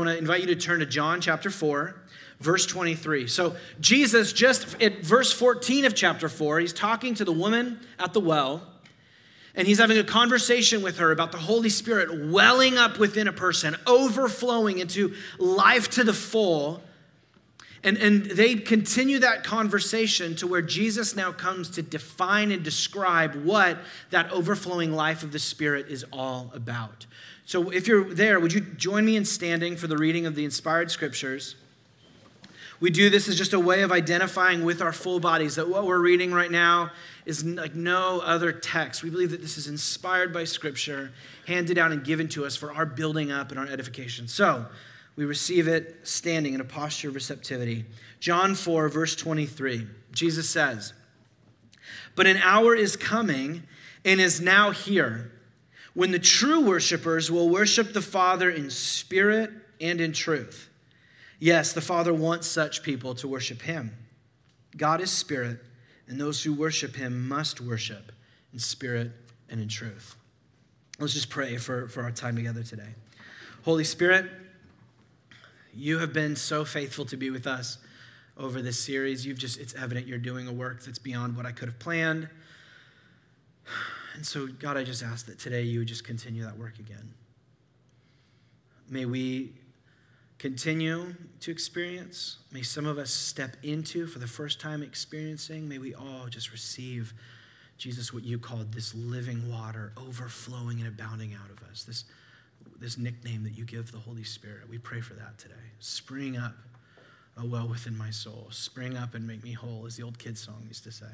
want to invite you to turn to John chapter 4, verse 23. So, Jesus, just at verse 14 of chapter 4, he's talking to the woman at the well, and he's having a conversation with her about the Holy Spirit welling up within a person, overflowing into life to the full. And, and they continue that conversation to where Jesus now comes to define and describe what that overflowing life of the Spirit is all about. So if you're there, would you join me in standing for the reading of the inspired scriptures? We do this as just a way of identifying with our full bodies that what we're reading right now is like no other text. We believe that this is inspired by Scripture, handed down and given to us for our building up and our edification. So we receive it standing in a posture of receptivity. John 4, verse 23, Jesus says, But an hour is coming and is now here when the true worshipers will worship the Father in spirit and in truth. Yes, the Father wants such people to worship Him. God is spirit, and those who worship Him must worship in spirit and in truth. Let's just pray for, for our time together today. Holy Spirit, you have been so faithful to be with us over this series. You've just, it's evident you're doing a work that's beyond what I could have planned. And so, God, I just ask that today you would just continue that work again. May we continue to experience. May some of us step into for the first time experiencing. May we all just receive, Jesus, what you called this living water overflowing and abounding out of us. This, this nickname that you give the Holy Spirit. We pray for that today. Spring up a well within my soul. Spring up and make me whole, as the old kids song used to say.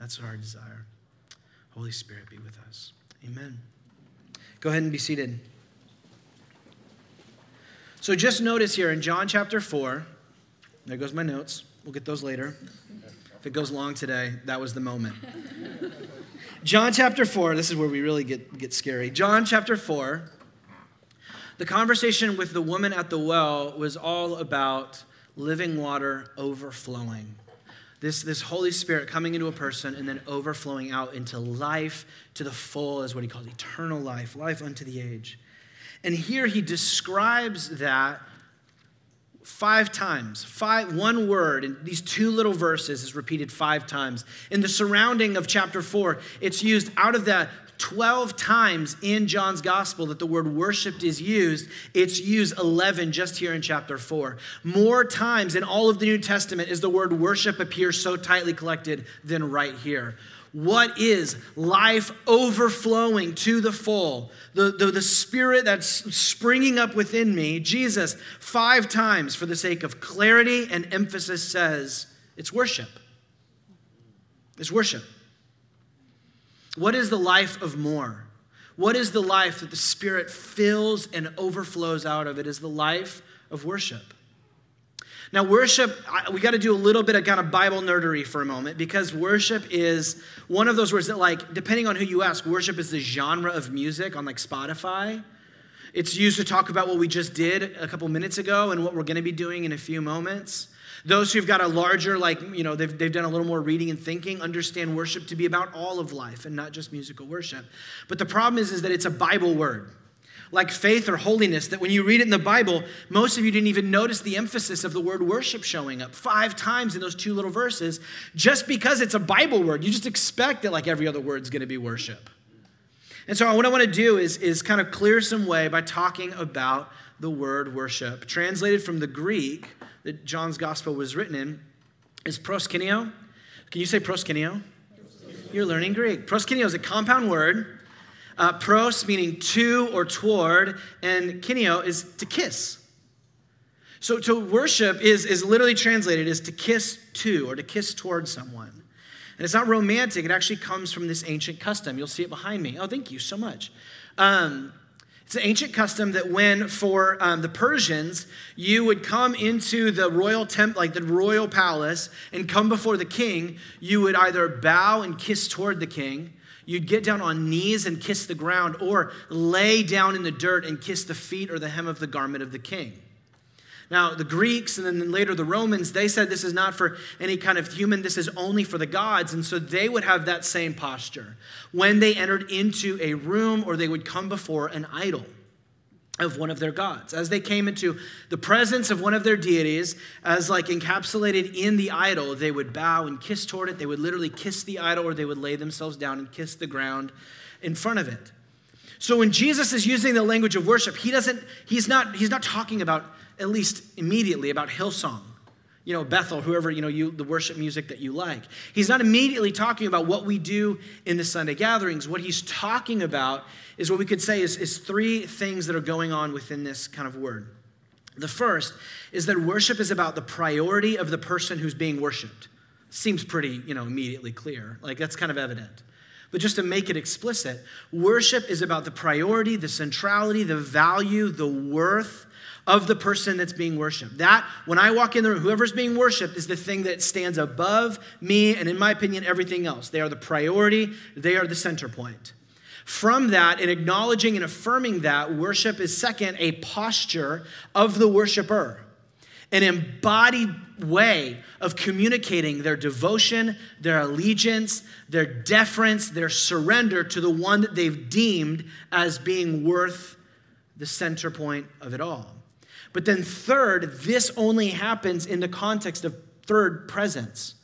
That's our desire. Holy Spirit, be with us. Amen. Go ahead and be seated. So just notice here in John chapter 4, there goes my notes. We'll get those later. If it goes long today, that was the moment. John chapter 4, this is where we really get, get scary. John chapter 4, the conversation with the woman at the well was all about living water overflowing. This, this Holy Spirit coming into a person and then overflowing out into life to the full, is what he calls eternal life, life unto the age. And here he describes that five times. Five, one word in these two little verses is repeated five times. In the surrounding of chapter four, it's used out of that 12 times in John's gospel that the word worshiped is used. It's used 11 just here in chapter 4. More times in all of the New Testament is the word worship appears so tightly collected than right here. What is life overflowing to the full? The, the, the spirit that's springing up within me, Jesus, five times for the sake of clarity and emphasis says it's worship. It's worship. What is the life of more? What is the life that the Spirit fills and overflows out of? It is the life of worship. Now, worship, we got to do a little bit of kind of Bible nerdery for a moment because worship is one of those words that, like, depending on who you ask, worship is the genre of music on like Spotify. It's used to talk about what we just did a couple minutes ago and what we're going to be doing in a few moments. Those who've got a larger, like, you know, they've, they've done a little more reading and thinking, understand worship to be about all of life and not just musical worship. But the problem is, is that it's a Bible word like faith or holiness, that when you read it in the Bible, most of you didn't even notice the emphasis of the word worship showing up five times in those two little verses, just because it's a Bible word. You just expect that, like every other word, is going to be worship. And so, what I want to do is, is kind of clear some way by talking about the word worship. Translated from the Greek that John's gospel was written in is proskuneo. Can you say proskuneo? You're learning Greek. Proskuneo is a compound word uh, pros meaning to or toward, and kuneo is to kiss. So to worship is, is literally translated as to kiss to or to kiss toward someone. And it's not romantic, it actually comes from this ancient custom. You'll see it behind me. Oh, thank you so much. Um, it's an ancient custom that when for um, the Persians, you would come into the royal temple, like the royal palace, and come before the king, you would either bow and kiss toward the king, You'd get down on knees and kiss the ground, or lay down in the dirt and kiss the feet or the hem of the garment of the king. Now, the Greeks and then later the Romans, they said this is not for any kind of human, this is only for the gods. And so they would have that same posture when they entered into a room or they would come before an idol. of one of their gods. As they came into the presence of one of their deities, as like encapsulated in the idol, they would bow and kiss toward it. They would literally kiss the idol, or they would lay themselves down and kiss the ground in front of it. So when Jesus is using the language of worship, he doesn't, he's not, he's not talking about, at least immediately, about Hillsong you know, Bethel, whoever, you know, you, the worship music that you like. He's not immediately talking about what we do in the Sunday gatherings. What he's talking about is what we could say is, is three things that are going on within this kind of word. The first is that worship is about the priority of the person who's being worshiped. Seems pretty, you know, immediately clear. Like that's kind of evident. But just to make it explicit, worship is about the priority, the centrality, the value, the worth of the person that's being worshiped. That, when I walk in the room, whoever's being worshiped is the thing that stands above me and, in my opinion, everything else. They are the priority, they are the center point. From that, in acknowledging and affirming that, worship is second, a posture of the worshiper, an embodied way of communicating their devotion, their allegiance, their deference, their surrender to the one that they've deemed as being worth the center point of it all. But then, third, this only happens in the context of third presence.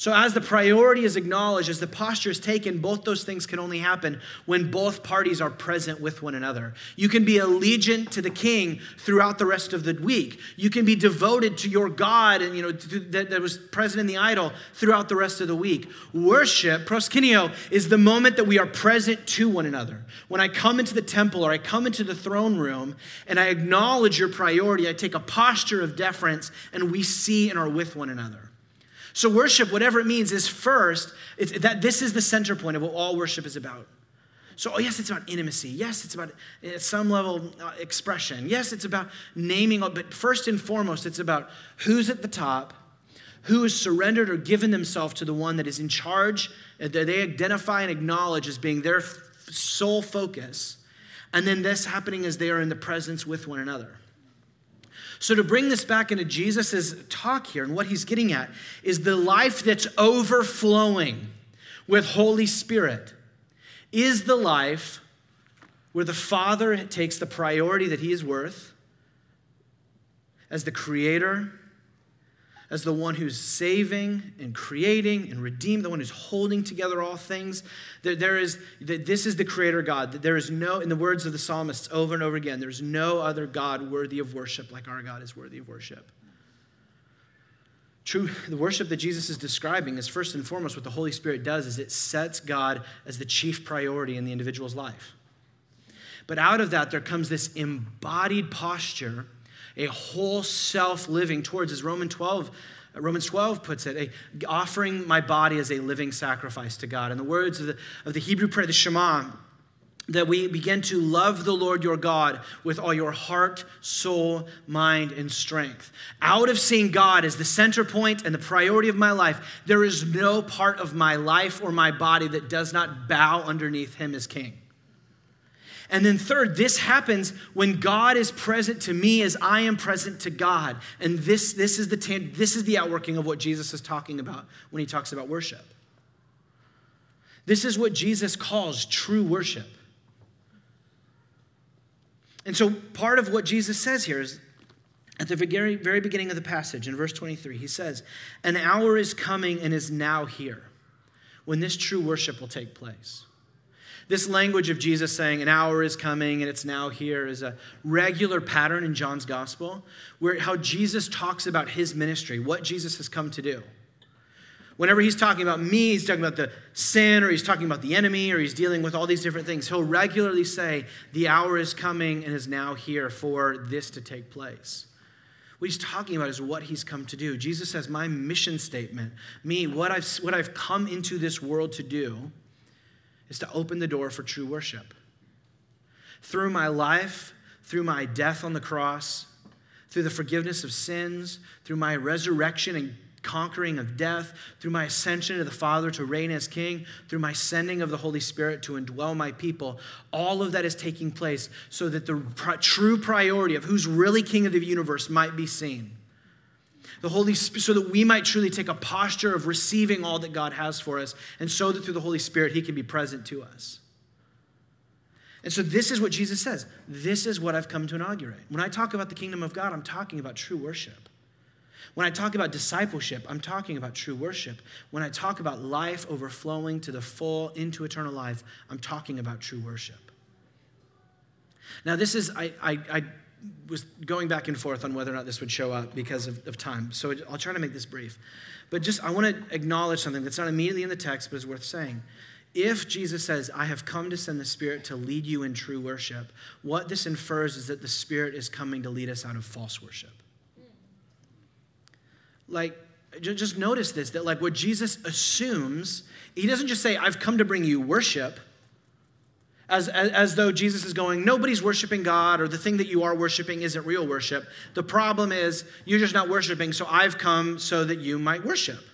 So, as the priority is acknowledged, as the posture is taken, both those things can only happen when both parties are present with one another. You can be allegiant to the king throughout the rest of the week. You can be devoted to your God and you know that, that was present in the idol throughout the rest of the week. Worship, proskuneo, is the moment that we are present to one another. When I come into the temple or I come into the throne room and I acknowledge your priority, I take a posture of deference and we see and are with one another. So, worship, whatever it means, is first, that this is the center point of what all worship is about. So, oh, yes, it's about intimacy. Yes, it's about at some level uh, expression. Yes, it's about naming, but first and foremost, it's about who's at the top, who has surrendered or given themselves to the one that is in charge, uh, that they identify and acknowledge as being their sole focus. And then this happening as they are in the presence with one another. So, to bring this back into Jesus' talk here, and what he's getting at is the life that's overflowing with Holy Spirit is the life where the Father takes the priority that he is worth as the creator as the one who's saving and creating and redeeming, the one who's holding together all things. There, there is, this is the creator God. There is no, in the words of the psalmists over and over again, there's no other God worthy of worship like our God is worthy of worship. True, the worship that Jesus is describing is first and foremost what the Holy Spirit does is it sets God as the chief priority in the individual's life. But out of that, there comes this embodied posture a whole self living towards, as Roman 12, Romans 12 puts it, a, offering my body as a living sacrifice to God. In the words of the, of the Hebrew prayer, the Shema, that we begin to love the Lord your God with all your heart, soul, mind, and strength. Out of seeing God as the center point and the priority of my life, there is no part of my life or my body that does not bow underneath Him as King. And then, third, this happens when God is present to me as I am present to God. And this, this, is, the, this is the outworking of what Jesus is talking about when he talks about worship. This is what Jesus calls true worship. And so, part of what Jesus says here is at the very, very beginning of the passage, in verse 23, he says, An hour is coming and is now here when this true worship will take place. This language of Jesus saying, an hour is coming and it's now here, is a regular pattern in John's gospel, where how Jesus talks about his ministry, what Jesus has come to do. Whenever he's talking about me, he's talking about the sin, or he's talking about the enemy, or he's dealing with all these different things, he'll regularly say, The hour is coming and is now here for this to take place. What he's talking about is what he's come to do. Jesus says, My mission statement, me, what I've, what I've come into this world to do, is to open the door for true worship. Through my life, through my death on the cross, through the forgiveness of sins, through my resurrection and conquering of death, through my ascension to the Father to reign as King, through my sending of the Holy Spirit to indwell my people, all of that is taking place so that the true priority of who's really King of the universe might be seen the Holy Spirit, so that we might truly take a posture of receiving all that God has for us, and so that through the Holy Spirit, He can be present to us. And so this is what Jesus says. This is what I've come to inaugurate. When I talk about the kingdom of God, I'm talking about true worship. When I talk about discipleship, I'm talking about true worship. When I talk about life overflowing to the full into eternal life, I'm talking about true worship. Now, this is, I, I, I was going back and forth on whether or not this would show up because of, of time. So I'll try to make this brief. But just, I want to acknowledge something that's not immediately in the text, but is worth saying. If Jesus says, I have come to send the Spirit to lead you in true worship, what this infers is that the Spirit is coming to lead us out of false worship. Like, just notice this that, like, what Jesus assumes, he doesn't just say, I've come to bring you worship as, as, as, though Jesus is going, nobody's worshiping God, or the thing that you are worshiping isn't real worship. The problem is you're just not worshiping, so I've come so that you might worship.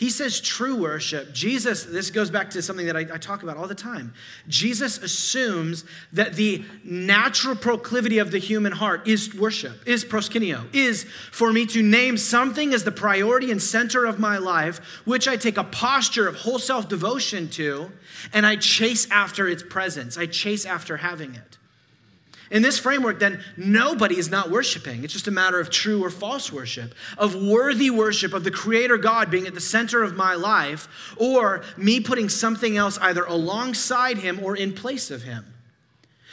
He says true worship. Jesus, this goes back to something that I, I, talk about all the time. Jesus assumes that the natural proclivity of the human heart is worship, is proskuneo, is for me to name something as the priority and center of my life, which I take a posture of whole self devotion to, and I chase after its presence. I chase after having it. In this framework, then, nobody is not worshiping. It's just a matter of true or false worship, of worthy worship, of the Creator God being at the center of my life, or me putting something else either alongside Him or in place of Him.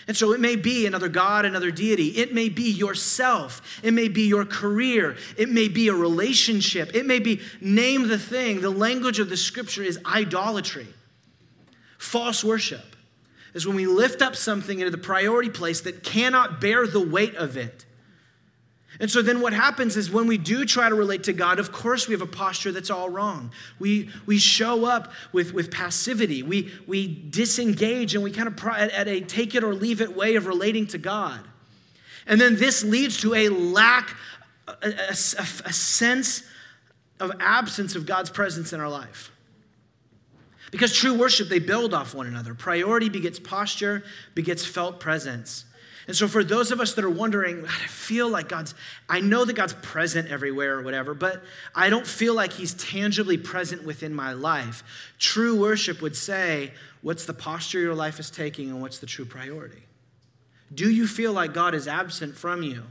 And so it may be another God, another deity. It may be yourself. It may be your career. It may be a relationship. It may be name the thing. The language of the scripture is idolatry, false worship is when we lift up something into the priority place that cannot bear the weight of it. And so then what happens is when we do try to relate to God, of course we have a posture that's all wrong. We, we show up with, with passivity. We, we disengage and we kind of at, at a take it or leave it way of relating to God. And then this leads to a lack, a, a, a sense of absence of God's presence in our life. Because true worship, they build off one another. Priority begets posture, begets felt presence. And so, for those of us that are wondering, I feel like God's, I know that God's present everywhere or whatever, but I don't feel like He's tangibly present within my life. True worship would say, what's the posture your life is taking and what's the true priority? Do you feel like God is absent from you?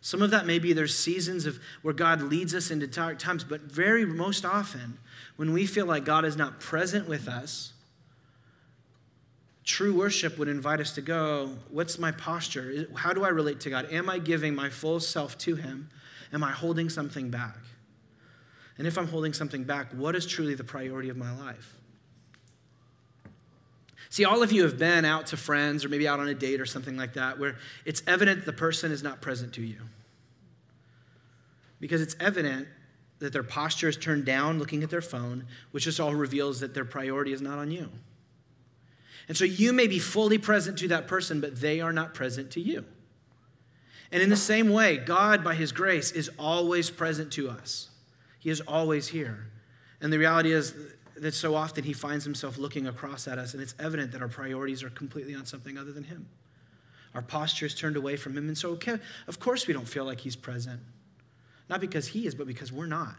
Some of that maybe there's seasons of where God leads us into dark times, but very most often, when we feel like God is not present with us, true worship would invite us to go, What's my posture? How do I relate to God? Am I giving my full self to Him? Am I holding something back? And if I'm holding something back, what is truly the priority of my life? See, all of you have been out to friends or maybe out on a date or something like that where it's evident the person is not present to you. Because it's evident that their posture is turned down looking at their phone, which just all reveals that their priority is not on you. And so you may be fully present to that person, but they are not present to you. And in the same way, God, by His grace, is always present to us. He is always here. And the reality is that so often He finds Himself looking across at us, and it's evident that our priorities are completely on something other than Him. Our posture is turned away from Him. And so, okay, of course, we don't feel like He's present. Not because He is, but because we're not.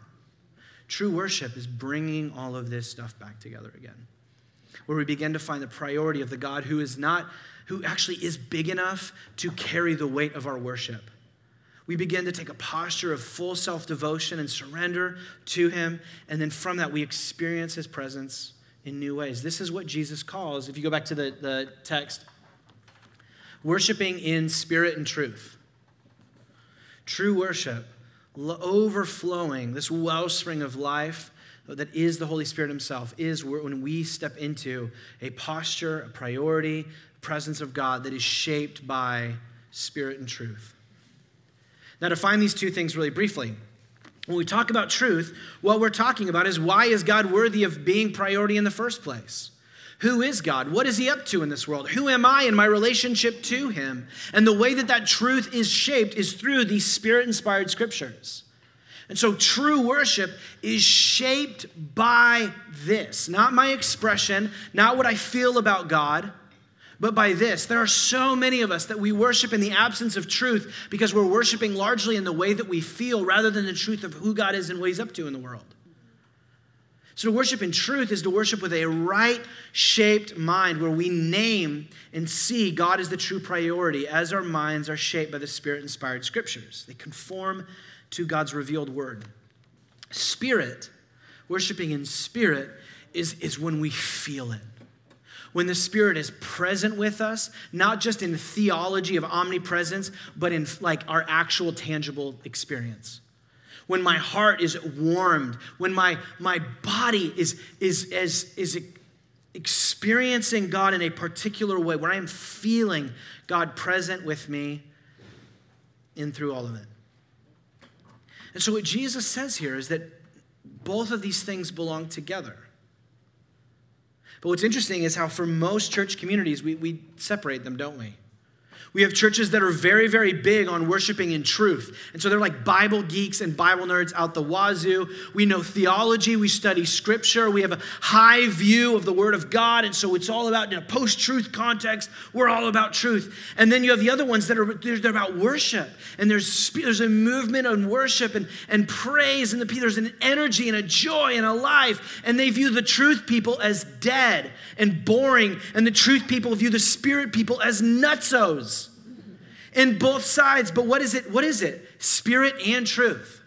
True worship is bringing all of this stuff back together again, where we begin to find the priority of the God who is not, who actually is big enough to carry the weight of our worship. We begin to take a posture of full self devotion and surrender to Him, and then from that, we experience His presence in new ways. This is what Jesus calls, if you go back to the, the text, worshiping in spirit and truth. True worship overflowing, this wellspring of life that is the Holy Spirit Himself, is when we step into a posture, a priority, presence of God that is shaped by spirit and truth. Now, to find these two things really briefly, when we talk about truth, what we're talking about is why is God worthy of being priority in the first place? Who is God? What is He up to in this world? Who am I in my relationship to Him? And the way that that truth is shaped is through these spirit inspired scriptures. And so true worship is shaped by this, not my expression, not what I feel about God, but by this. There are so many of us that we worship in the absence of truth because we're worshiping largely in the way that we feel rather than the truth of who God is and what He's up to in the world. So, to worship in truth is to worship with a right shaped mind where we name and see God as the true priority as our minds are shaped by the Spirit inspired scriptures. They conform to God's revealed word. Spirit, worshiping in spirit, is, is when we feel it. When the Spirit is present with us, not just in theology of omnipresence, but in like our actual tangible experience when my heart is warmed, when my, my body is, is, is, is experiencing God in a particular way, when I am feeling God present with me in through all of it. And so, what Jesus says here is that both of these things belong together. But what's interesting is how, for most church communities, we, we separate them, don't we? We have churches that are very, very big on worshiping in truth. And so they're like Bible geeks and Bible nerds out the wazoo. We know theology, we study scripture, we have a high view of the Word of God. And so it's all about, in a post truth context, we're all about truth. And then you have the other ones that are they're about worship. And there's, there's a movement on worship and, and praise, and the, there's an energy and a joy and a life. And they view the truth people as dead and boring, and the truth people view the spirit people as nutsos in both sides. But what is it? What is it? Spirit and truth.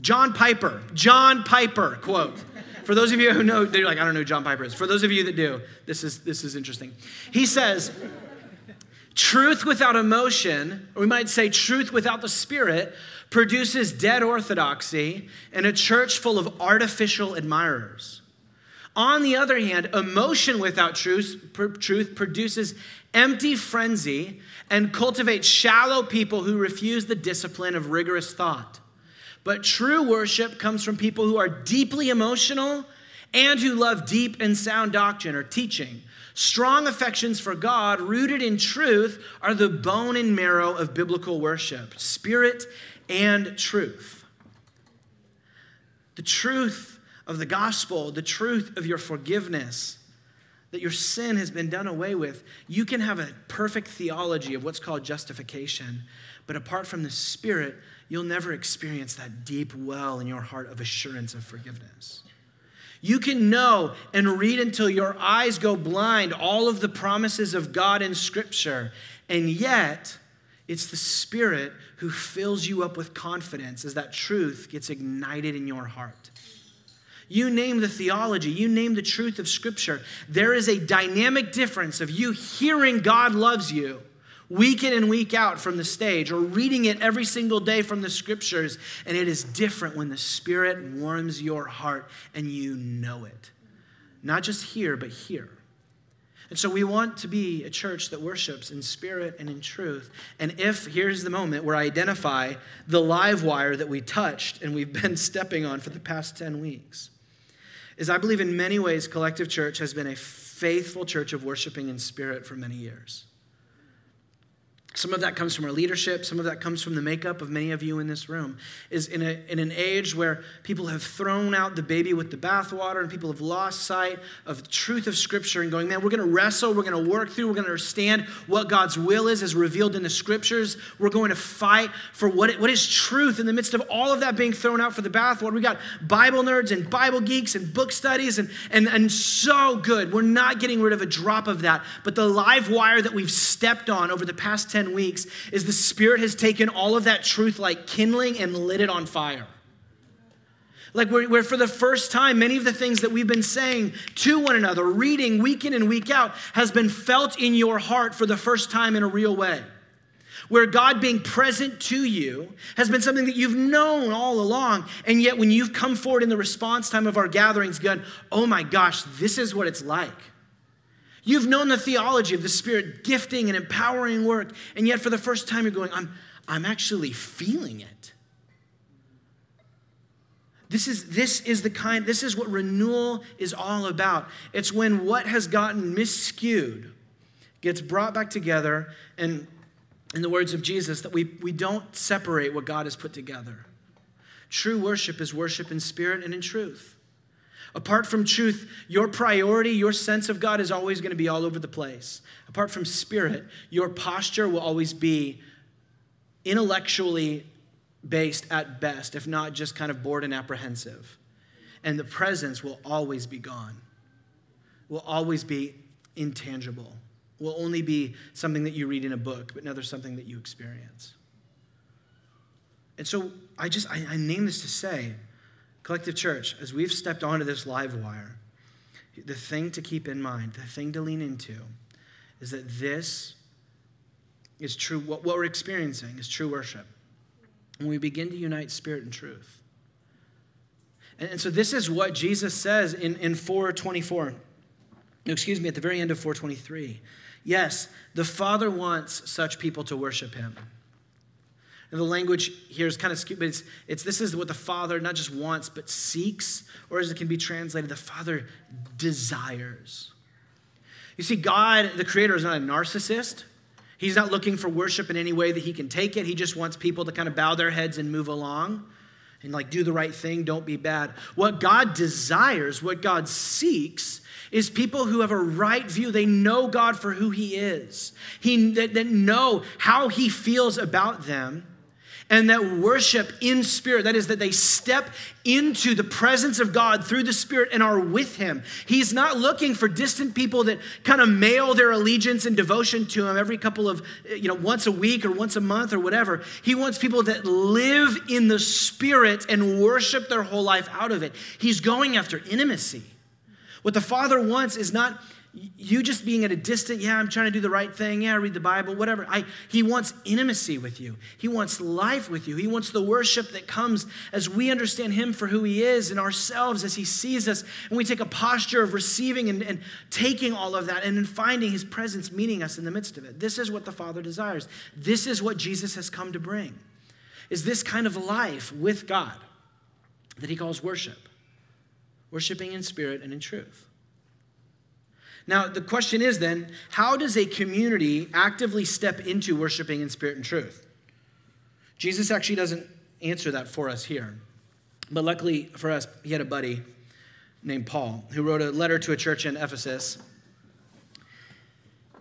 John Piper, John Piper quote. For those of you who know, they're like, I don't know who John Piper is. For those of you that do, this is this is interesting. He says, truth without emotion, or we might say truth without the spirit, produces dead orthodoxy and a church full of artificial admirers. On the other hand, emotion without truth, truth produces empty frenzy and cultivates shallow people who refuse the discipline of rigorous thought. But true worship comes from people who are deeply emotional and who love deep and sound doctrine or teaching. Strong affections for God, rooted in truth, are the bone and marrow of biblical worship spirit and truth. The truth of the gospel, the truth of your forgiveness, that your sin has been done away with, you can have a perfect theology of what's called justification. But apart from the Spirit, you'll never experience that deep well in your heart of assurance of forgiveness. You can know and read until your eyes go blind all of the promises of God in Scripture, and yet it's the Spirit who fills you up with confidence as that truth gets ignited in your heart. You name the theology, you name the truth of Scripture. There is a dynamic difference of you hearing God loves you week in and week out from the stage or reading it every single day from the Scriptures, and it is different when the Spirit warms your heart and you know it. Not just here, but here. And so we want to be a church that worships in spirit and in truth. And if, here's the moment where I identify the live wire that we touched and we've been stepping on for the past 10 weeks is I believe in many ways Collective Church has been a faithful church of worshiping in spirit for many years. Some of that comes from our leadership. Some of that comes from the makeup of many of you in this room. Is in, a, in an age where people have thrown out the baby with the bathwater and people have lost sight of the truth of Scripture and going, man, we're going to wrestle, we're going to work through, we're going to understand what God's will is as revealed in the Scriptures. We're going to fight for what, it, what is truth in the midst of all of that being thrown out for the bathwater. We got Bible nerds and Bible geeks and book studies and, and, and so good. We're not getting rid of a drop of that. But the live wire that we've stepped on over the past 10 10 weeks is the Spirit has taken all of that truth like kindling and lit it on fire. Like, where, where, for the first time, many of the things that we've been saying to one another, reading week in and week out, has been felt in your heart for the first time in a real way. Where God being present to you has been something that you've known all along, and yet when you've come forward in the response time of our gatherings, gone, oh my gosh, this is what it's like. You've known the theology of the Spirit gifting and empowering work, and yet for the first time you're going, I'm, I'm actually feeling it. This is, this is the kind, this is what renewal is all about. It's when what has gotten miscued gets brought back together, and in the words of Jesus, that we, we don't separate what God has put together. True worship is worship in spirit and in truth. Apart from truth, your priority, your sense of God is always going to be all over the place. Apart from spirit, your posture will always be intellectually based at best, if not just kind of bored and apprehensive. and the presence will always be gone, will always be intangible, will only be something that you read in a book, but never something that you experience. And so I just, I, I name this to say, Collective Church, as we've stepped onto this live wire, the thing to keep in mind, the thing to lean into, is that this is true, what, what we're experiencing is true worship. When we begin to unite spirit and truth. And, and so this is what Jesus says in, in 424. Excuse me, at the very end of 423. Yes, the Father wants such people to worship him. And the language here is kind of skewed, but it's, it's this is what the Father not just wants, but seeks, or as it can be translated, the Father desires. You see, God, the Creator, is not a narcissist. He's not looking for worship in any way that he can take it. He just wants people to kind of bow their heads and move along and like do the right thing, don't be bad. What God desires, what God seeks, is people who have a right view. They know God for who He is, he, that, that know how He feels about them, and that worship in spirit. That is, that they step into the presence of God through the Spirit and are with Him. He's not looking for distant people that kind of mail their allegiance and devotion to Him every couple of, you know, once a week or once a month or whatever. He wants people that live in the Spirit and worship their whole life out of it. He's going after intimacy. What the Father wants is not you just being at a distance, yeah, I'm trying to do the right thing, yeah, read the Bible, whatever. I, he wants intimacy with you. He wants life with you. He wants the worship that comes as we understand Him for who He is and ourselves as He sees us. And we take a posture of receiving and, and taking all of that and then finding His presence meeting us in the midst of it. This is what the Father desires. This is what Jesus has come to bring, is this kind of life with God that He calls worship, worshiping in spirit and in truth. Now, the question is then, how does a community actively step into worshiping in spirit and truth? Jesus actually doesn't answer that for us here. But luckily for us, he had a buddy named Paul who wrote a letter to a church in Ephesus.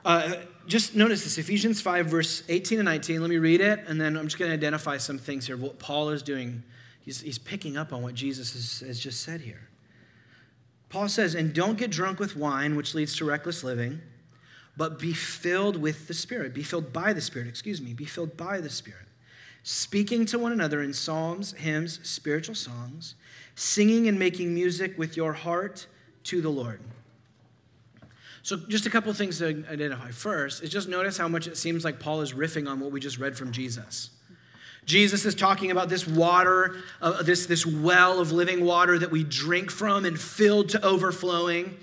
Uh, just notice this Ephesians 5, verse 18 and 19. Let me read it, and then I'm just going to identify some things here. What Paul is doing, he's, he's picking up on what Jesus has, has just said here. Paul says, and don't get drunk with wine, which leads to reckless living, but be filled with the Spirit. Be filled by the Spirit, excuse me. Be filled by the Spirit. Speaking to one another in psalms, hymns, spiritual songs, singing and making music with your heart to the Lord. So, just a couple things to identify. First is just notice how much it seems like Paul is riffing on what we just read from Jesus. Jesus is talking about this water, uh, this, this well of living water that we drink from and filled to overflowing.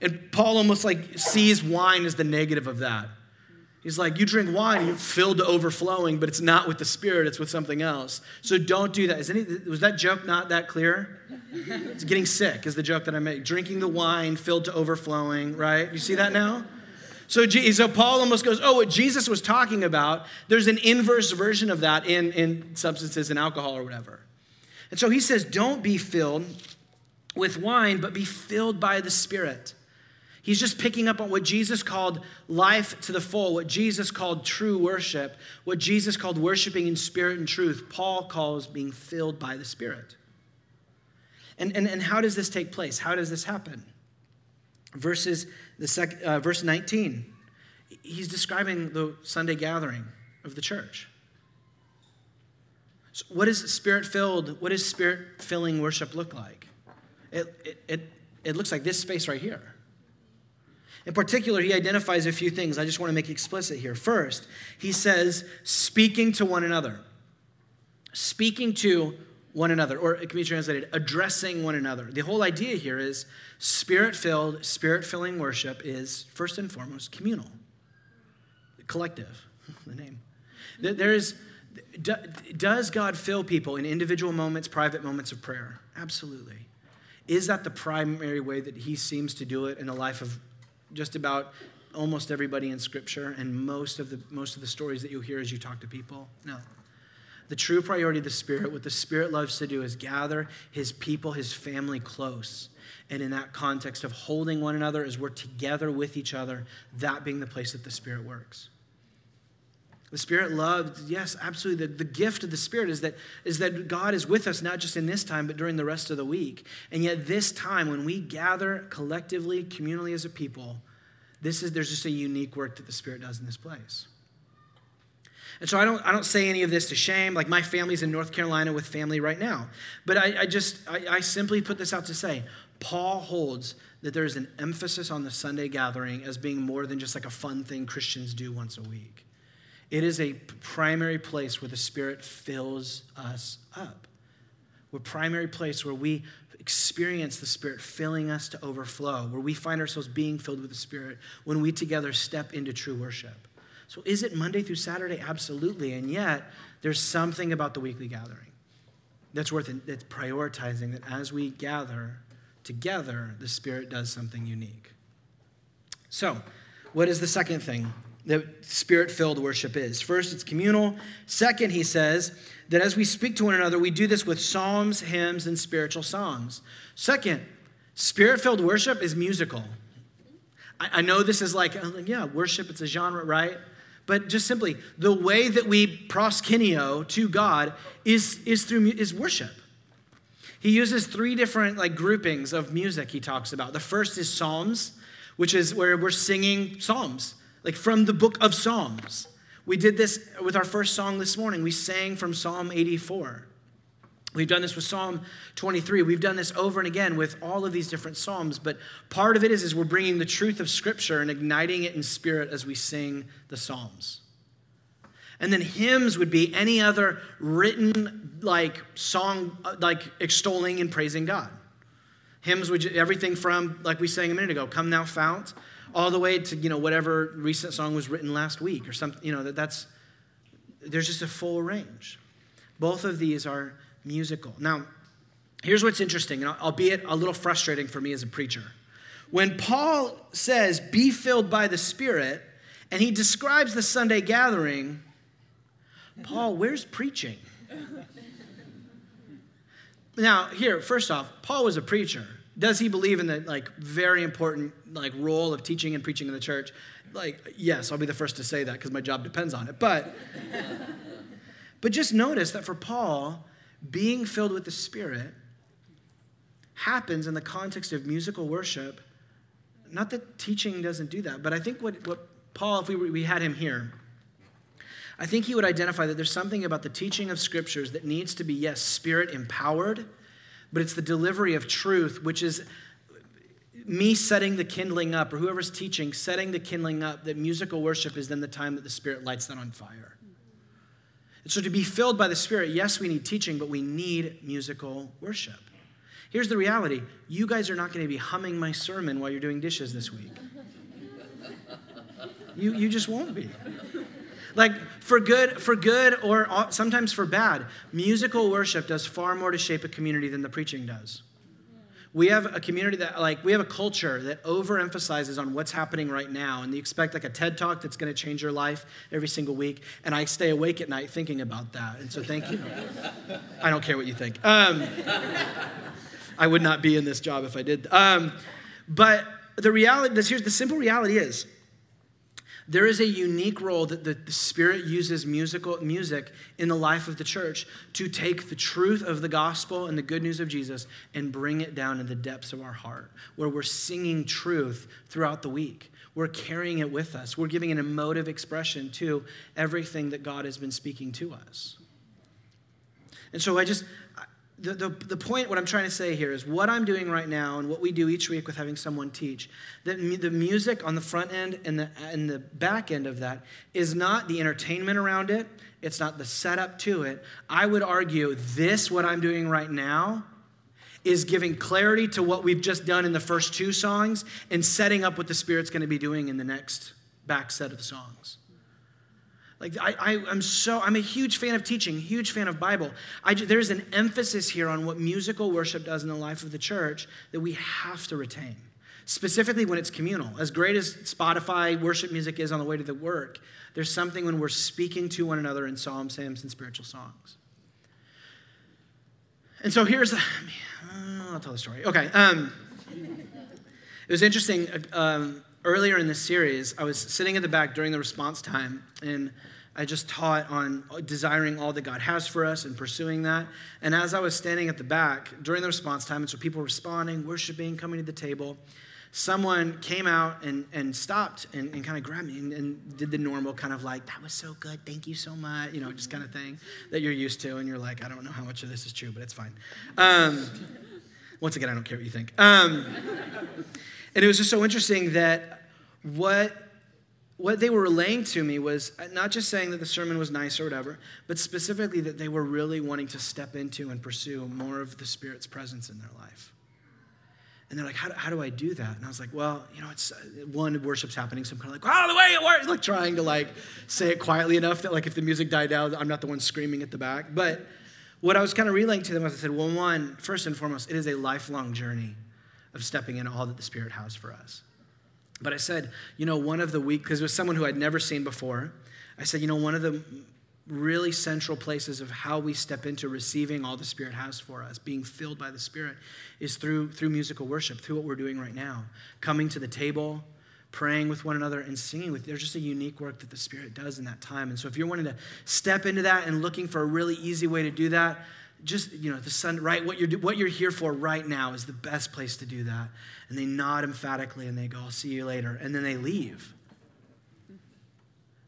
And Paul almost like sees wine as the negative of that. He's like, you drink wine, you're filled to overflowing, but it's not with the Spirit, it's with something else. So don't do that. Is any, was that joke not that clear? It's getting sick, is the joke that I made. Drinking the wine filled to overflowing, right? You see that now? So, so Paul almost goes, oh, what Jesus was talking about, there's an inverse version of that in, in substances and alcohol or whatever. And so he says, don't be filled with wine, but be filled by the Spirit. He's just picking up on what Jesus called life to the full, what Jesus called true worship, what Jesus called worshiping in spirit and truth. Paul calls being filled by the Spirit. And, and, and how does this take place? How does this happen? Verses the sec, uh, verse 19, he's describing the Sunday gathering of the church. So what does spirit filled, what does spirit filling worship look like? It, it, it, it looks like this space right here. In particular, he identifies a few things I just want to make explicit here. First, he says, speaking to one another. Speaking to one another, or it can be translated addressing one another. The whole idea here is spirit filled, spirit filling worship is first and foremost communal, collective, the name. There is, does God fill people in individual moments, private moments of prayer? Absolutely. Is that the primary way that he seems to do it in the life of just about almost everybody in scripture and most of the most of the stories that you'll hear as you talk to people? No. The true priority of the Spirit, what the Spirit loves to do, is gather His people, His family close. And in that context of holding one another as we're together with each other, that being the place that the Spirit works. The Spirit loved, yes, absolutely. The, the gift of the Spirit is that, is that God is with us, not just in this time, but during the rest of the week. And yet, this time, when we gather collectively, communally as a people, this is, there's just a unique work that the Spirit does in this place. And so I don't, I don't say any of this to shame. Like my family's in North Carolina with family right now. But I, I just, I, I simply put this out to say Paul holds that there's an emphasis on the Sunday gathering as being more than just like a fun thing Christians do once a week. It is a primary place where the Spirit fills us up. We're primary place where we experience the Spirit filling us to overflow, where we find ourselves being filled with the Spirit when we together step into true worship. So, is it Monday through Saturday? Absolutely. And yet, there's something about the weekly gathering that's worth it, that's prioritizing that as we gather together, the Spirit does something unique. So, what is the second thing that spirit filled worship is. First, it's communal. Second, he says that as we speak to one another, we do this with psalms, hymns, and spiritual songs. Second, spirit filled worship is musical. I, I know this is like, yeah, worship, it's a genre, right? But just simply, the way that we proskuneo to God is, is through is worship. He uses three different like groupings of music he talks about. The first is psalms, which is where we're singing psalms like from the book of Psalms. We did this with our first song this morning. We sang from Psalm 84. We've done this with Psalm 23. We've done this over and again with all of these different Psalms, but part of it is, is we're bringing the truth of Scripture and igniting it in spirit as we sing the Psalms. And then hymns would be any other written like song, like extolling and praising God. Hymns would everything from like we sang a minute ago, "Come Thou Fount," all the way to you know whatever recent song was written last week or something you know that that's there's just a full range both of these are musical now here's what's interesting and albeit a little frustrating for me as a preacher when paul says be filled by the spirit and he describes the sunday gathering paul where's preaching now here first off paul was a preacher does he believe in the like very important like role of teaching and preaching in the church? Like, yes, I'll be the first to say that because my job depends on it. But but just notice that for Paul, being filled with the Spirit happens in the context of musical worship. Not that teaching doesn't do that, but I think what, what Paul, if we, we had him here, I think he would identify that there's something about the teaching of scriptures that needs to be, yes, spirit empowered but it's the delivery of truth, which is me setting the kindling up, or whoever's teaching, setting the kindling up, that musical worship is then the time that the Spirit lights that on fire. And so to be filled by the Spirit, yes, we need teaching, but we need musical worship. Here's the reality you guys are not going to be humming my sermon while you're doing dishes this week. You, you just won't be. Like for good, for good, or uh, sometimes for bad, musical worship does far more to shape a community than the preaching does. We have a community that, like, we have a culture that overemphasizes on what's happening right now, and you expect like a TED talk that's going to change your life every single week. And I stay awake at night thinking about that, and so thank you. I don't care what you think. Um, I would not be in this job if I did. Um, but the reality, this here's the simple reality is there is a unique role that the, Spirit uses musical music in the life of the church to take the truth of the gospel and the good news of Jesus and bring it down in the depths of our heart, where we're singing truth throughout the week. We're carrying it with us. We're giving an emotive expression to everything that God has been speaking to us. And so I just, the, the, the point, what I'm trying to say here is what I'm doing right now and what we do each week with having someone teach, that the music on the front end and the, and the back end of that is not the entertainment around it, it's not the setup to it. I would argue this, what I'm doing right now, is giving clarity to what we've just done in the first two songs and setting up what the Spirit's going to be doing in the next back set of songs. Like I, I, am so I'm a huge fan of teaching, huge fan of Bible. I, there's an emphasis here on what musical worship does in the life of the church that we have to retain, specifically when it's communal. As great as Spotify worship music is on the way to the work, there's something when we're speaking to one another in psalms, hymns, and spiritual songs. And so here's, I'll tell the story. Okay. Um, it was interesting. Um, earlier in this series, I was sitting at the back during the response time, and I just taught on desiring all that God has for us and pursuing that. And as I was standing at the back during the response time, and so people responding, worshiping, coming to the table, someone came out and, and stopped and, and kind of grabbed me and, and, did the normal kind of like, that was so good, thank you so much, you know, just kind of thing that you're used to. And you're like, I don't know how much of this is true, but it's fine. Um, once again, I don't care what you think. Um, and it was just so interesting that what what they were relaying to me was not just saying that the sermon was nice or whatever, but specifically that they were really wanting to step into and pursue more of the Spirit's presence in their life. And they're like, how do, how do I do that? And I was like, well, you know, it's uh, one, worship's happening, so I'm kind of like, oh, the way it works, like trying to like say it quietly enough that like if the music died down, I'm not the one screaming at the back. But what I was kind of relaying to them was I said, well, one, first and foremost, it is a lifelong journey of stepping into all that the Spirit has for us. But I said, you know, one of the week, because it was someone who I'd never seen before, I said, you know, one of the really central places of how we step into receiving all the Spirit has for us, being filled by the Spirit, is through, through musical worship, through what we're doing right now. Coming to the table, praying with one another, and singing with. There's just a unique work that the Spirit does in that time. And so if you're wanting to step into that and looking for a really easy way to do that, just you know the sun right what you're what you're here for right now is the best place to do that. And they nod emphatically and they go i'll see you later. And then they leave.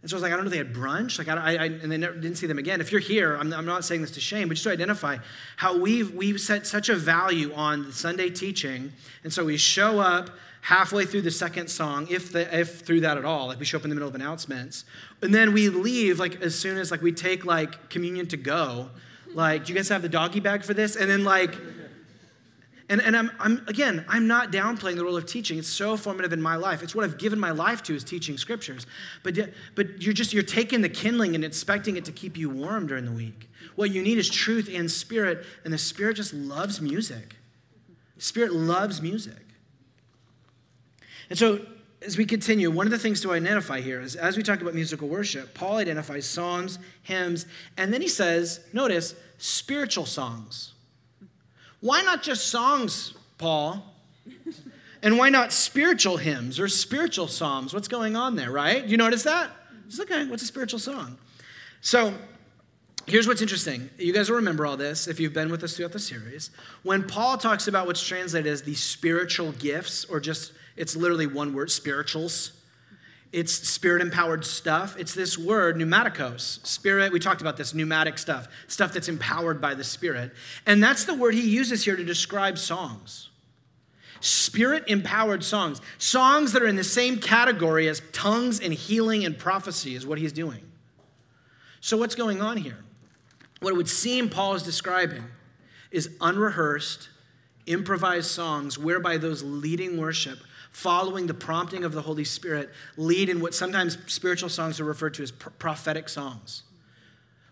And so I was like, I don't know if they had brunch, like, I, I and they never, didn't see them again. If you're here, I'm, I'm not saying this to shame, but just to identify how we've we've set such a value on Sunday teaching, and so we show up halfway through the second song, if the, if through that at all, like we show up in the middle of announcements, and then we leave like as soon as like we take like communion to go, like, do you guys have the doggy bag for this? And then, like, and, and I'm, I'm, again, I'm not downplaying the role of teaching. It's so formative in my life. It's what I've given my life to is teaching scriptures. But, but you're just, you're taking the kindling and expecting it to keep you warm during the week. What you need is truth and spirit, and the spirit just loves music. Spirit loves music. And so as we continue, one of the things to identify here is as we talk about musical worship, Paul identifies psalms, hymns, and then he says, notice, spiritual songs. Why not just songs, Paul? And why not spiritual hymns or spiritual psalms? What's going on there, right? You notice that? It's okay, what's a spiritual song? So, here's what's interesting. You guys will remember all this if you've been with us throughout the series. When Paul talks about what's translated as the spiritual gifts, or just, it's literally one word, spirituals. It's spirit empowered stuff. It's this word, pneumaticos. Spirit, we talked about this, pneumatic stuff, stuff that's empowered by the Spirit. And that's the word he uses here to describe songs. Spirit empowered songs. Songs that are in the same category as tongues and healing and prophecy is what he's doing. So, what's going on here? What it would seem Paul is describing is unrehearsed, improvised songs whereby those leading worship following the prompting of the Holy Spirit, lead in what sometimes spiritual songs are referred to as prophetic songs.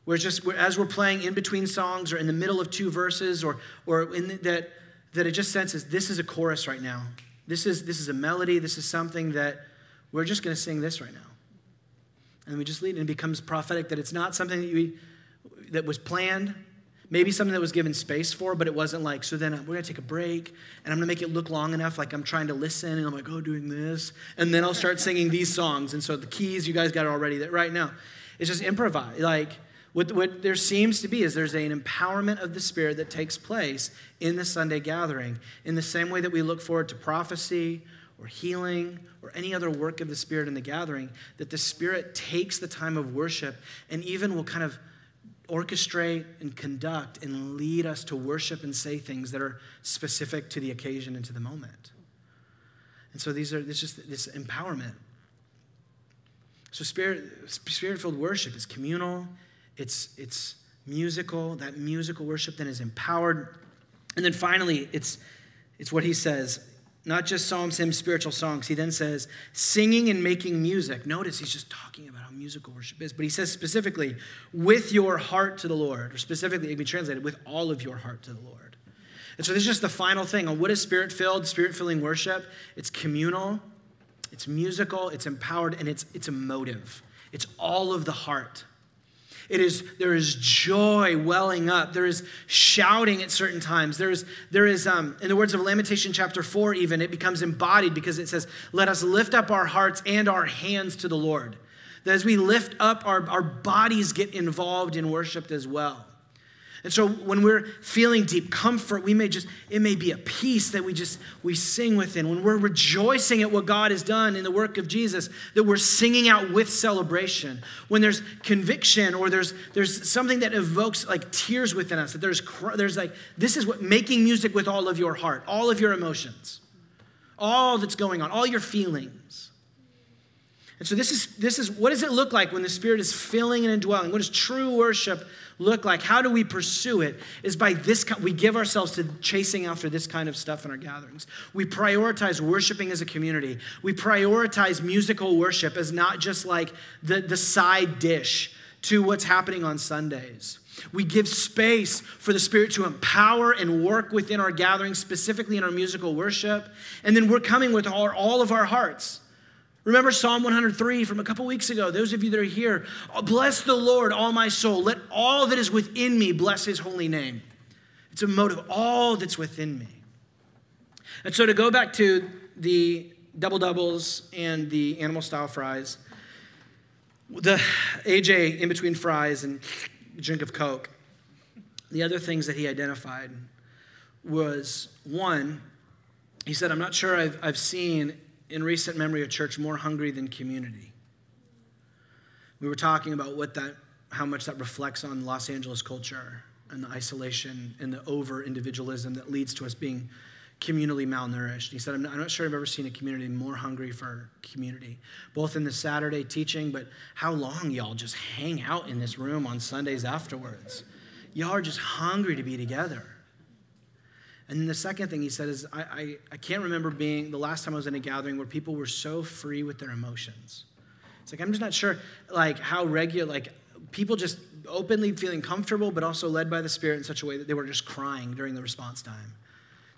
Where just as we're playing in between songs or in the middle of two verses, or, or in the, that, that it just senses this is a chorus right now. This is, this is a melody. This is something that we're just going to sing this right now. And we just lead, and it becomes prophetic that it's not something that, we, that was planned, maybe something that was given space for, but it wasn't like, so then we're gonna take a break and I'm gonna make it look long enough, like I'm trying to listen and I'm like, oh, doing this. And then I'll start singing these songs. And so the keys, you guys got it already that right now. It's just improvise. Like, what, what there seems to be is there's an empowerment of the Spirit that takes place in the Sunday gathering, in the same way that we look forward to prophecy or healing or any other work of the Spirit in the gathering, that the Spirit takes the time of worship and even will kind of orchestrate and conduct and lead us to worship and say things that are specific to the occasion and to the moment. And so these are this just this empowerment. So spirit spirit-filled worship is communal, it's it's musical. That musical worship then is empowered. And then finally, it's it's what he says not just psalms, hymns, spiritual songs. He then says, singing and making music. Notice he's just talking about how musical worship is, but he says specifically, with your heart to the Lord, or specifically, it can be translated, with all of your heart to the Lord. And so this is just the final thing on what is spirit filled, spirit filling worship. It's communal, it's musical, it's empowered, and it's, it's emotive. It's all of the heart. It is, there is joy welling up. There is shouting at certain times. There is, there is um, in the words of Lamentation chapter 4, even, it becomes embodied because it says, Let us lift up our hearts and our hands to the Lord. That as we lift up, our, our bodies get involved in worship as well. And so when we're feeling deep comfort, we may just, it may be a peace that we just, we sing within. When we're rejoicing at what God has done in the work of Jesus, that we're singing out with celebration. When there's conviction or there's, there's something that evokes like tears within us, that there's, there's like, this is what, making music with all of your heart, all of your emotions, all that's going on, all your feelings. And so this is this is what does it look like when the Spirit is filling and indwelling? What does true worship look like? How do we pursue it? Is by this we give ourselves to chasing after this kind of stuff in our gatherings. We prioritize worshiping as a community. We prioritize musical worship as not just like the, the side dish to what's happening on Sundays. We give space for the Spirit to empower and work within our gatherings, specifically in our musical worship. And then we're coming with all, all of our hearts. Remember Psalm 103 from a couple weeks ago. Those of you that are here, bless the Lord, all my soul. Let all that is within me bless his holy name. It's a motive, all that's within me. And so to go back to the double doubles and the animal style fries, the AJ in between fries and drink of Coke, the other things that he identified was one, he said, I'm not sure I've, I've seen in recent memory a church more hungry than community. We were talking about what that, how much that reflects on Los Angeles culture and the isolation and the over individualism that leads to us being communally malnourished. He said, I'm not, I'm not, sure I've ever seen a community more hungry for community, both in the Saturday teaching, but how long y'all just hang out in this room on Sundays afterwards. Y'all are just hungry to be together. And then the second thing he said is, I, I, I, can't remember being the last time I was in a gathering where people were so free with their emotions. It's like, I'm just not sure, like, how regular, like, people just openly feeling comfortable, but also led by the Spirit in such a way that they were just crying during the response time.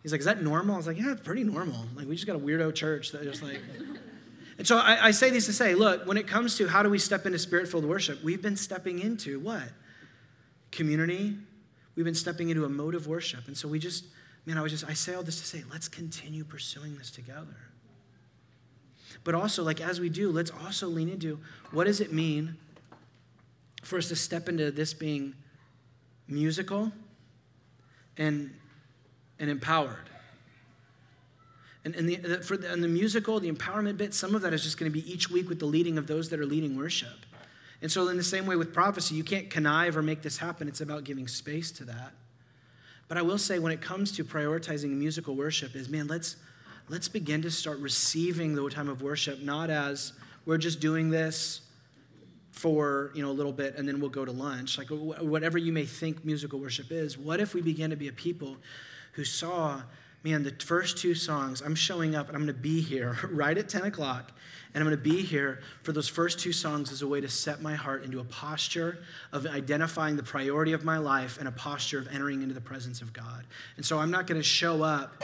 He's like, Is that normal? I was like, Yeah, it's pretty normal. Like, we just got a weirdo church that just like. and so I, I say these to say, look, when it comes to how do we step into spirit filled worship, we've been stepping into what? Community. We've been stepping into a mode of worship. And so we just, man, I was just, I say all this to say, let's continue pursuing this together. But also, like as we do, let's also lean into what does it mean for us to step into this being musical and, and empowered. And, and, the, for the, and the musical, the empowerment bit, some of that is just going to be each week with the leading of those that are leading worship. And so, in the same way with prophecy, you can't connive or make this happen. It's about giving space to that. But I will say, when it comes to prioritizing musical worship, is man, let's let's begin to start receiving the time of worship not as we're just doing this for you know a little bit and then we'll go to lunch. Like whatever you may think musical worship is what if we begin to be a people who saw man the first two songs i'm showing up and i'm going to be here right at 10 o'clock and I'm going to be here for those first two songs as a way to set my heart into a posture of identifying the priority of my life and a posture of entering into the presence of God. And so I'm not going to show up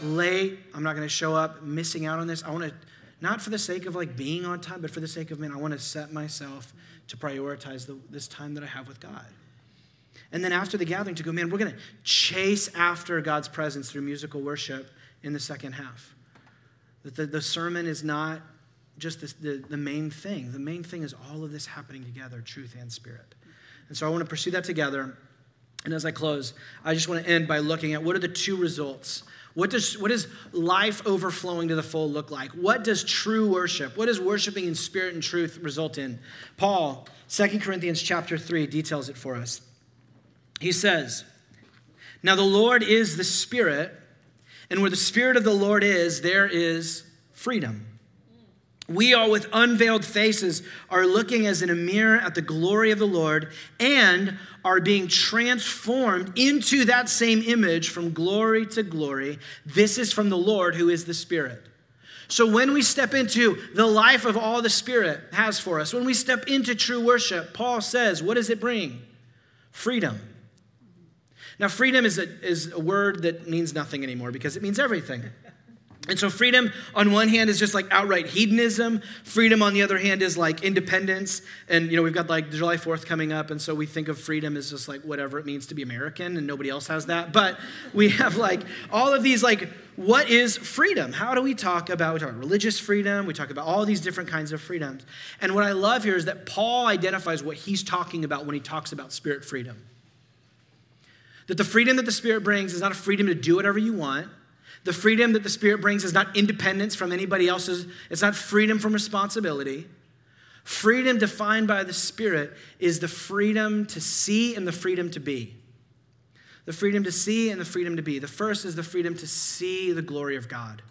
late. I'm not going to show up missing out on this. I want to, not for the sake of like being on time, but for the sake of, man, I want to set myself to prioritize the, this time that I have with God. And then after the gathering, to go, man, we're going to chase after God's presence through musical worship in the second half. That the, the sermon is not just this, the, the main thing. The main thing is all of this happening together, truth and spirit. And so I want to pursue that together. And as I close, I just want to end by looking at what are the two results. What does, what does life overflowing to the full look like? What does true worship, what does worshiping in spirit and truth result in? Paul, 2 Corinthians chapter 3, details it for us. He says, Now the Lord is the Spirit, and where the Spirit of the Lord is, there is freedom. We all, with unveiled faces, are looking as in a mirror at the glory of the Lord and are being transformed into that same image from glory to glory. This is from the Lord who is the Spirit. So when we step into the life of all the Spirit has for us, when we step into true worship, Paul says, what does it bring? Freedom. Now, freedom is a, is a word that means nothing anymore because it means everything. And so, freedom on one hand is just like outright hedonism. Freedom on the other hand is like independence. And, you know, we've got like July 4th coming up. And so we think of freedom as just like whatever it means to be American, and nobody else has that. But we have like all of these, like, what is freedom? How do we talk about, we talk about religious freedom, we talk about all these different kinds of freedoms. And what I love here is that Paul identifies what he's talking about when he talks about spirit freedom. That the freedom that the Spirit brings is not a freedom to do whatever you want the freedom that the Spirit brings is not independence from anybody else's, it's not freedom from responsibility. Freedom defined by the Spirit is the freedom to see and the freedom to be. The freedom to see and the freedom to be. The first is the freedom to see the glory of God.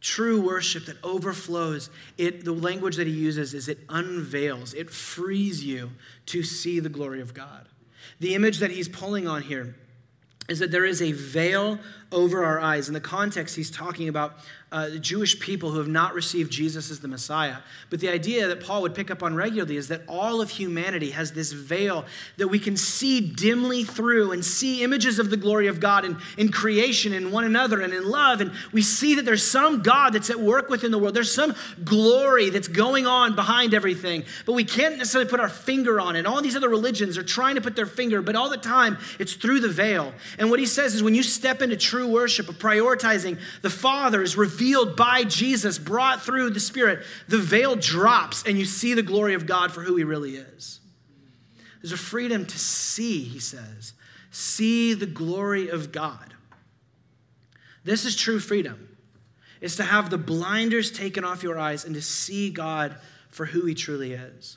True worship that overflows, it, the language that he uses is it unveils, it frees you to see the glory of God. The image that he's pulling on here is that there is a veil over our eyes. In the context, he's talking about uh, the Jewish people who have not received Jesus as the Messiah. But the idea that Paul would pick up on regularly is that all of humanity has this veil that we can see dimly through and see images of the glory of God in, in creation, in one another, and in love. And we see that there's some God that's at work within the world. There's some glory that's going on behind everything, but we can't necessarily put our finger on it. All these other religions are trying to put their finger, but all the time it's through the veil. And what he says is when you step into true worship of prioritizing the Father is revealed revealed by Jesus, brought through the Spirit, the veil drops and you see the glory of God for who He really is. There's a freedom to see, he says, see the glory of God. This is true freedom. Is to have the blinders taken off your eyes and to see God for who He truly is.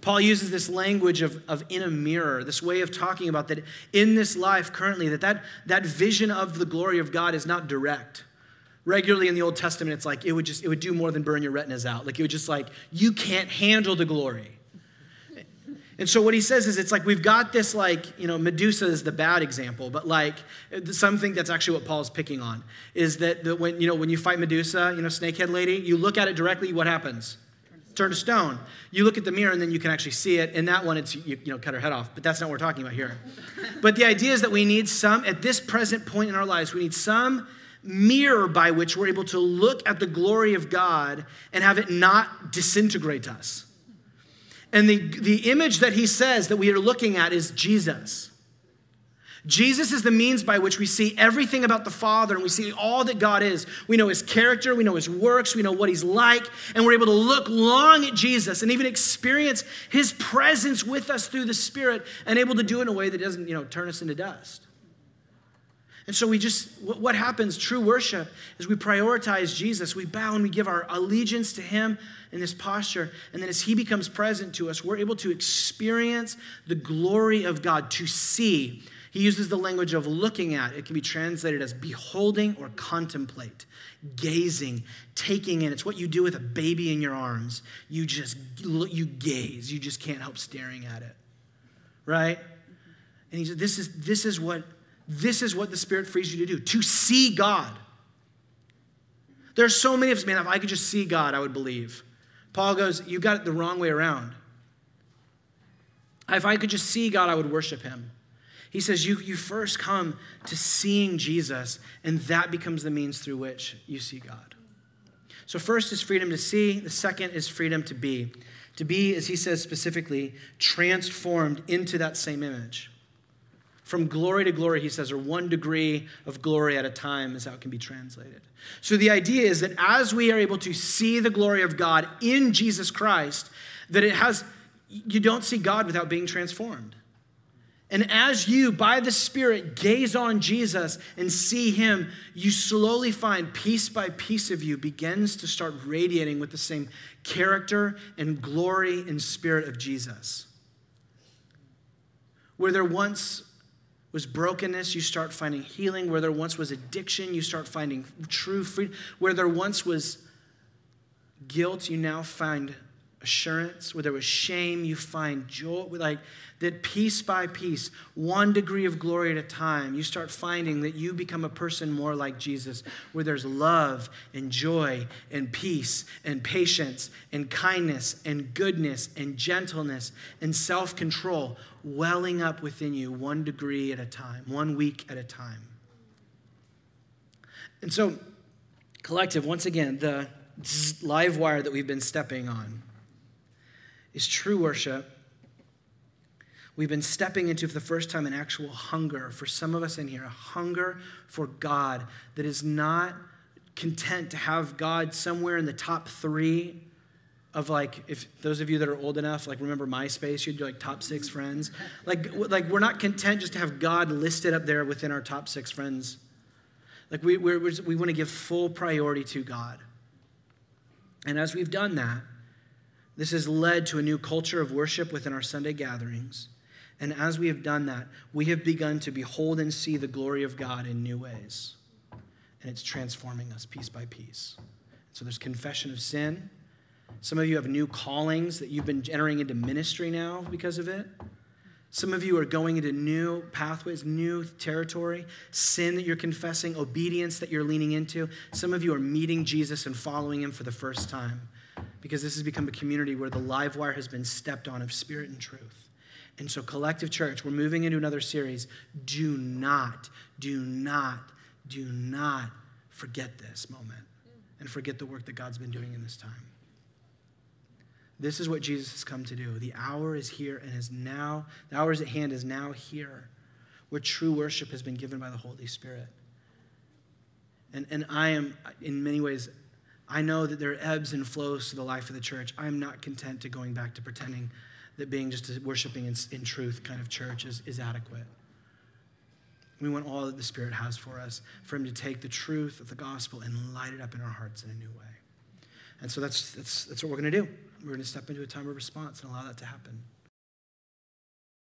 Paul uses this language of, of in a mirror, this way of talking about that in this life currently, that, that that vision of the glory of God is not direct regularly in the old testament it's like it would just it would do more than burn your retinas out. Like it would just like you can't handle the glory. And so what he says is it's like we've got this like you know medusa is the bad example but like something that's actually what paul's picking on is that the, when you know when you fight medusa you know snakehead lady you look at it directly what happens? Turn to stone. You look at the mirror and then you can actually see it in that one it's you, you know cut her head off but that's not what we're talking about here. But the idea is that we need some at this present point in our lives we need some mirror by which we're able to look at the glory of God and have it not disintegrate us. And the, the image that he says that we are looking at is Jesus. Jesus is the means by which we see everything about the Father and we see all that God is. We know his character, we know his works, we know what he's like, and we're able to look long at Jesus and even experience his presence with us through the Spirit and able to do it in a way that doesn't, you know, turn us into dust. And so we just, what happens, true worship, is we prioritize Jesus. We bow and we give our allegiance to Him in this posture. And then as He becomes present to us, we're able to experience the glory of God, to see. He uses the language of looking at. It can be translated as beholding or contemplate, gazing, taking in. It's what you do with a baby in your arms. You just, you gaze. You just can't help staring at it, right? And he said, this is, this is what this is what the Spirit frees you to do to see God. There's so many of us, man, if I could just see God, I would believe. Paul goes, You got it the wrong way around. If I could just see God, I would worship him. He says, you, you first come to seeing Jesus, and that becomes the means through which you see God. So, first is freedom to see, the second is freedom to be. To be, as he says specifically, transformed into that same image. From glory to glory, he says, or one degree of glory at a time is how it can be translated. So the idea is that as we are able to see the glory of God in Jesus Christ, that it has, you don't see God without being transformed. And as you, by the Spirit, gaze on Jesus and see Him, you slowly find piece by piece of you begins to start radiating with the same character and glory and spirit of Jesus. Where there once was brokenness, you start finding healing. Where there once was addiction, you start finding true freedom. Where there once was guilt, you now find assurance. Where there was shame, you find joy. Like that, piece by piece, one degree of glory at a time, you start finding that you become a person more like Jesus, where there's love and joy and peace and patience and kindness and goodness and gentleness and self control welling up within you one degree at a time, one week at a time. And so, collective, once again, the live wire that we've been stepping on is true worship. We've been stepping into, for the first time, an actual hunger. For some of us in here, a hunger for God that is not content to have God somewhere in the top three of like if those of you that are old enough like remember myspace you'd do like top six friends. Like like we're not content just to have god listed up there within our top six friends. Like we we we want to give full priority to god. And as we've done that this has led to a new culture of worship within our sunday gatherings. And as we have done that we have begun to behold and see the glory of god in new ways. And it's transforming us piece by piece. So there's confession of sin. Some of you have new callings that you've been entering into ministry now because of it. Some of you are going into new pathways, new territory, sin that you're confessing, obedience that you're leaning into. Some of you are meeting Jesus and following him for the first time because this has become a community where the live wire has been stepped on of spirit and truth. And so, Collective Church, we're moving into another series. Do not, do not, do not forget this moment and forget the work that God's been doing in this time. This is what Jesus has come to do. The hour is here and is now, the hour is at hand is now here, where true worship has been given by the Holy Spirit. And, and I am, in many ways, I know that there are ebbs and flows to the life of the church. I'm not content to going back to pretending that being just a worshiping in, in truth kind of church is, is adequate. We want all that the Spirit has for us, for Him to take the truth of the gospel and light it up in our hearts in a new way. And so that's, that's, that's what we're going to do. We're going to step into a time of response and allow that to happen.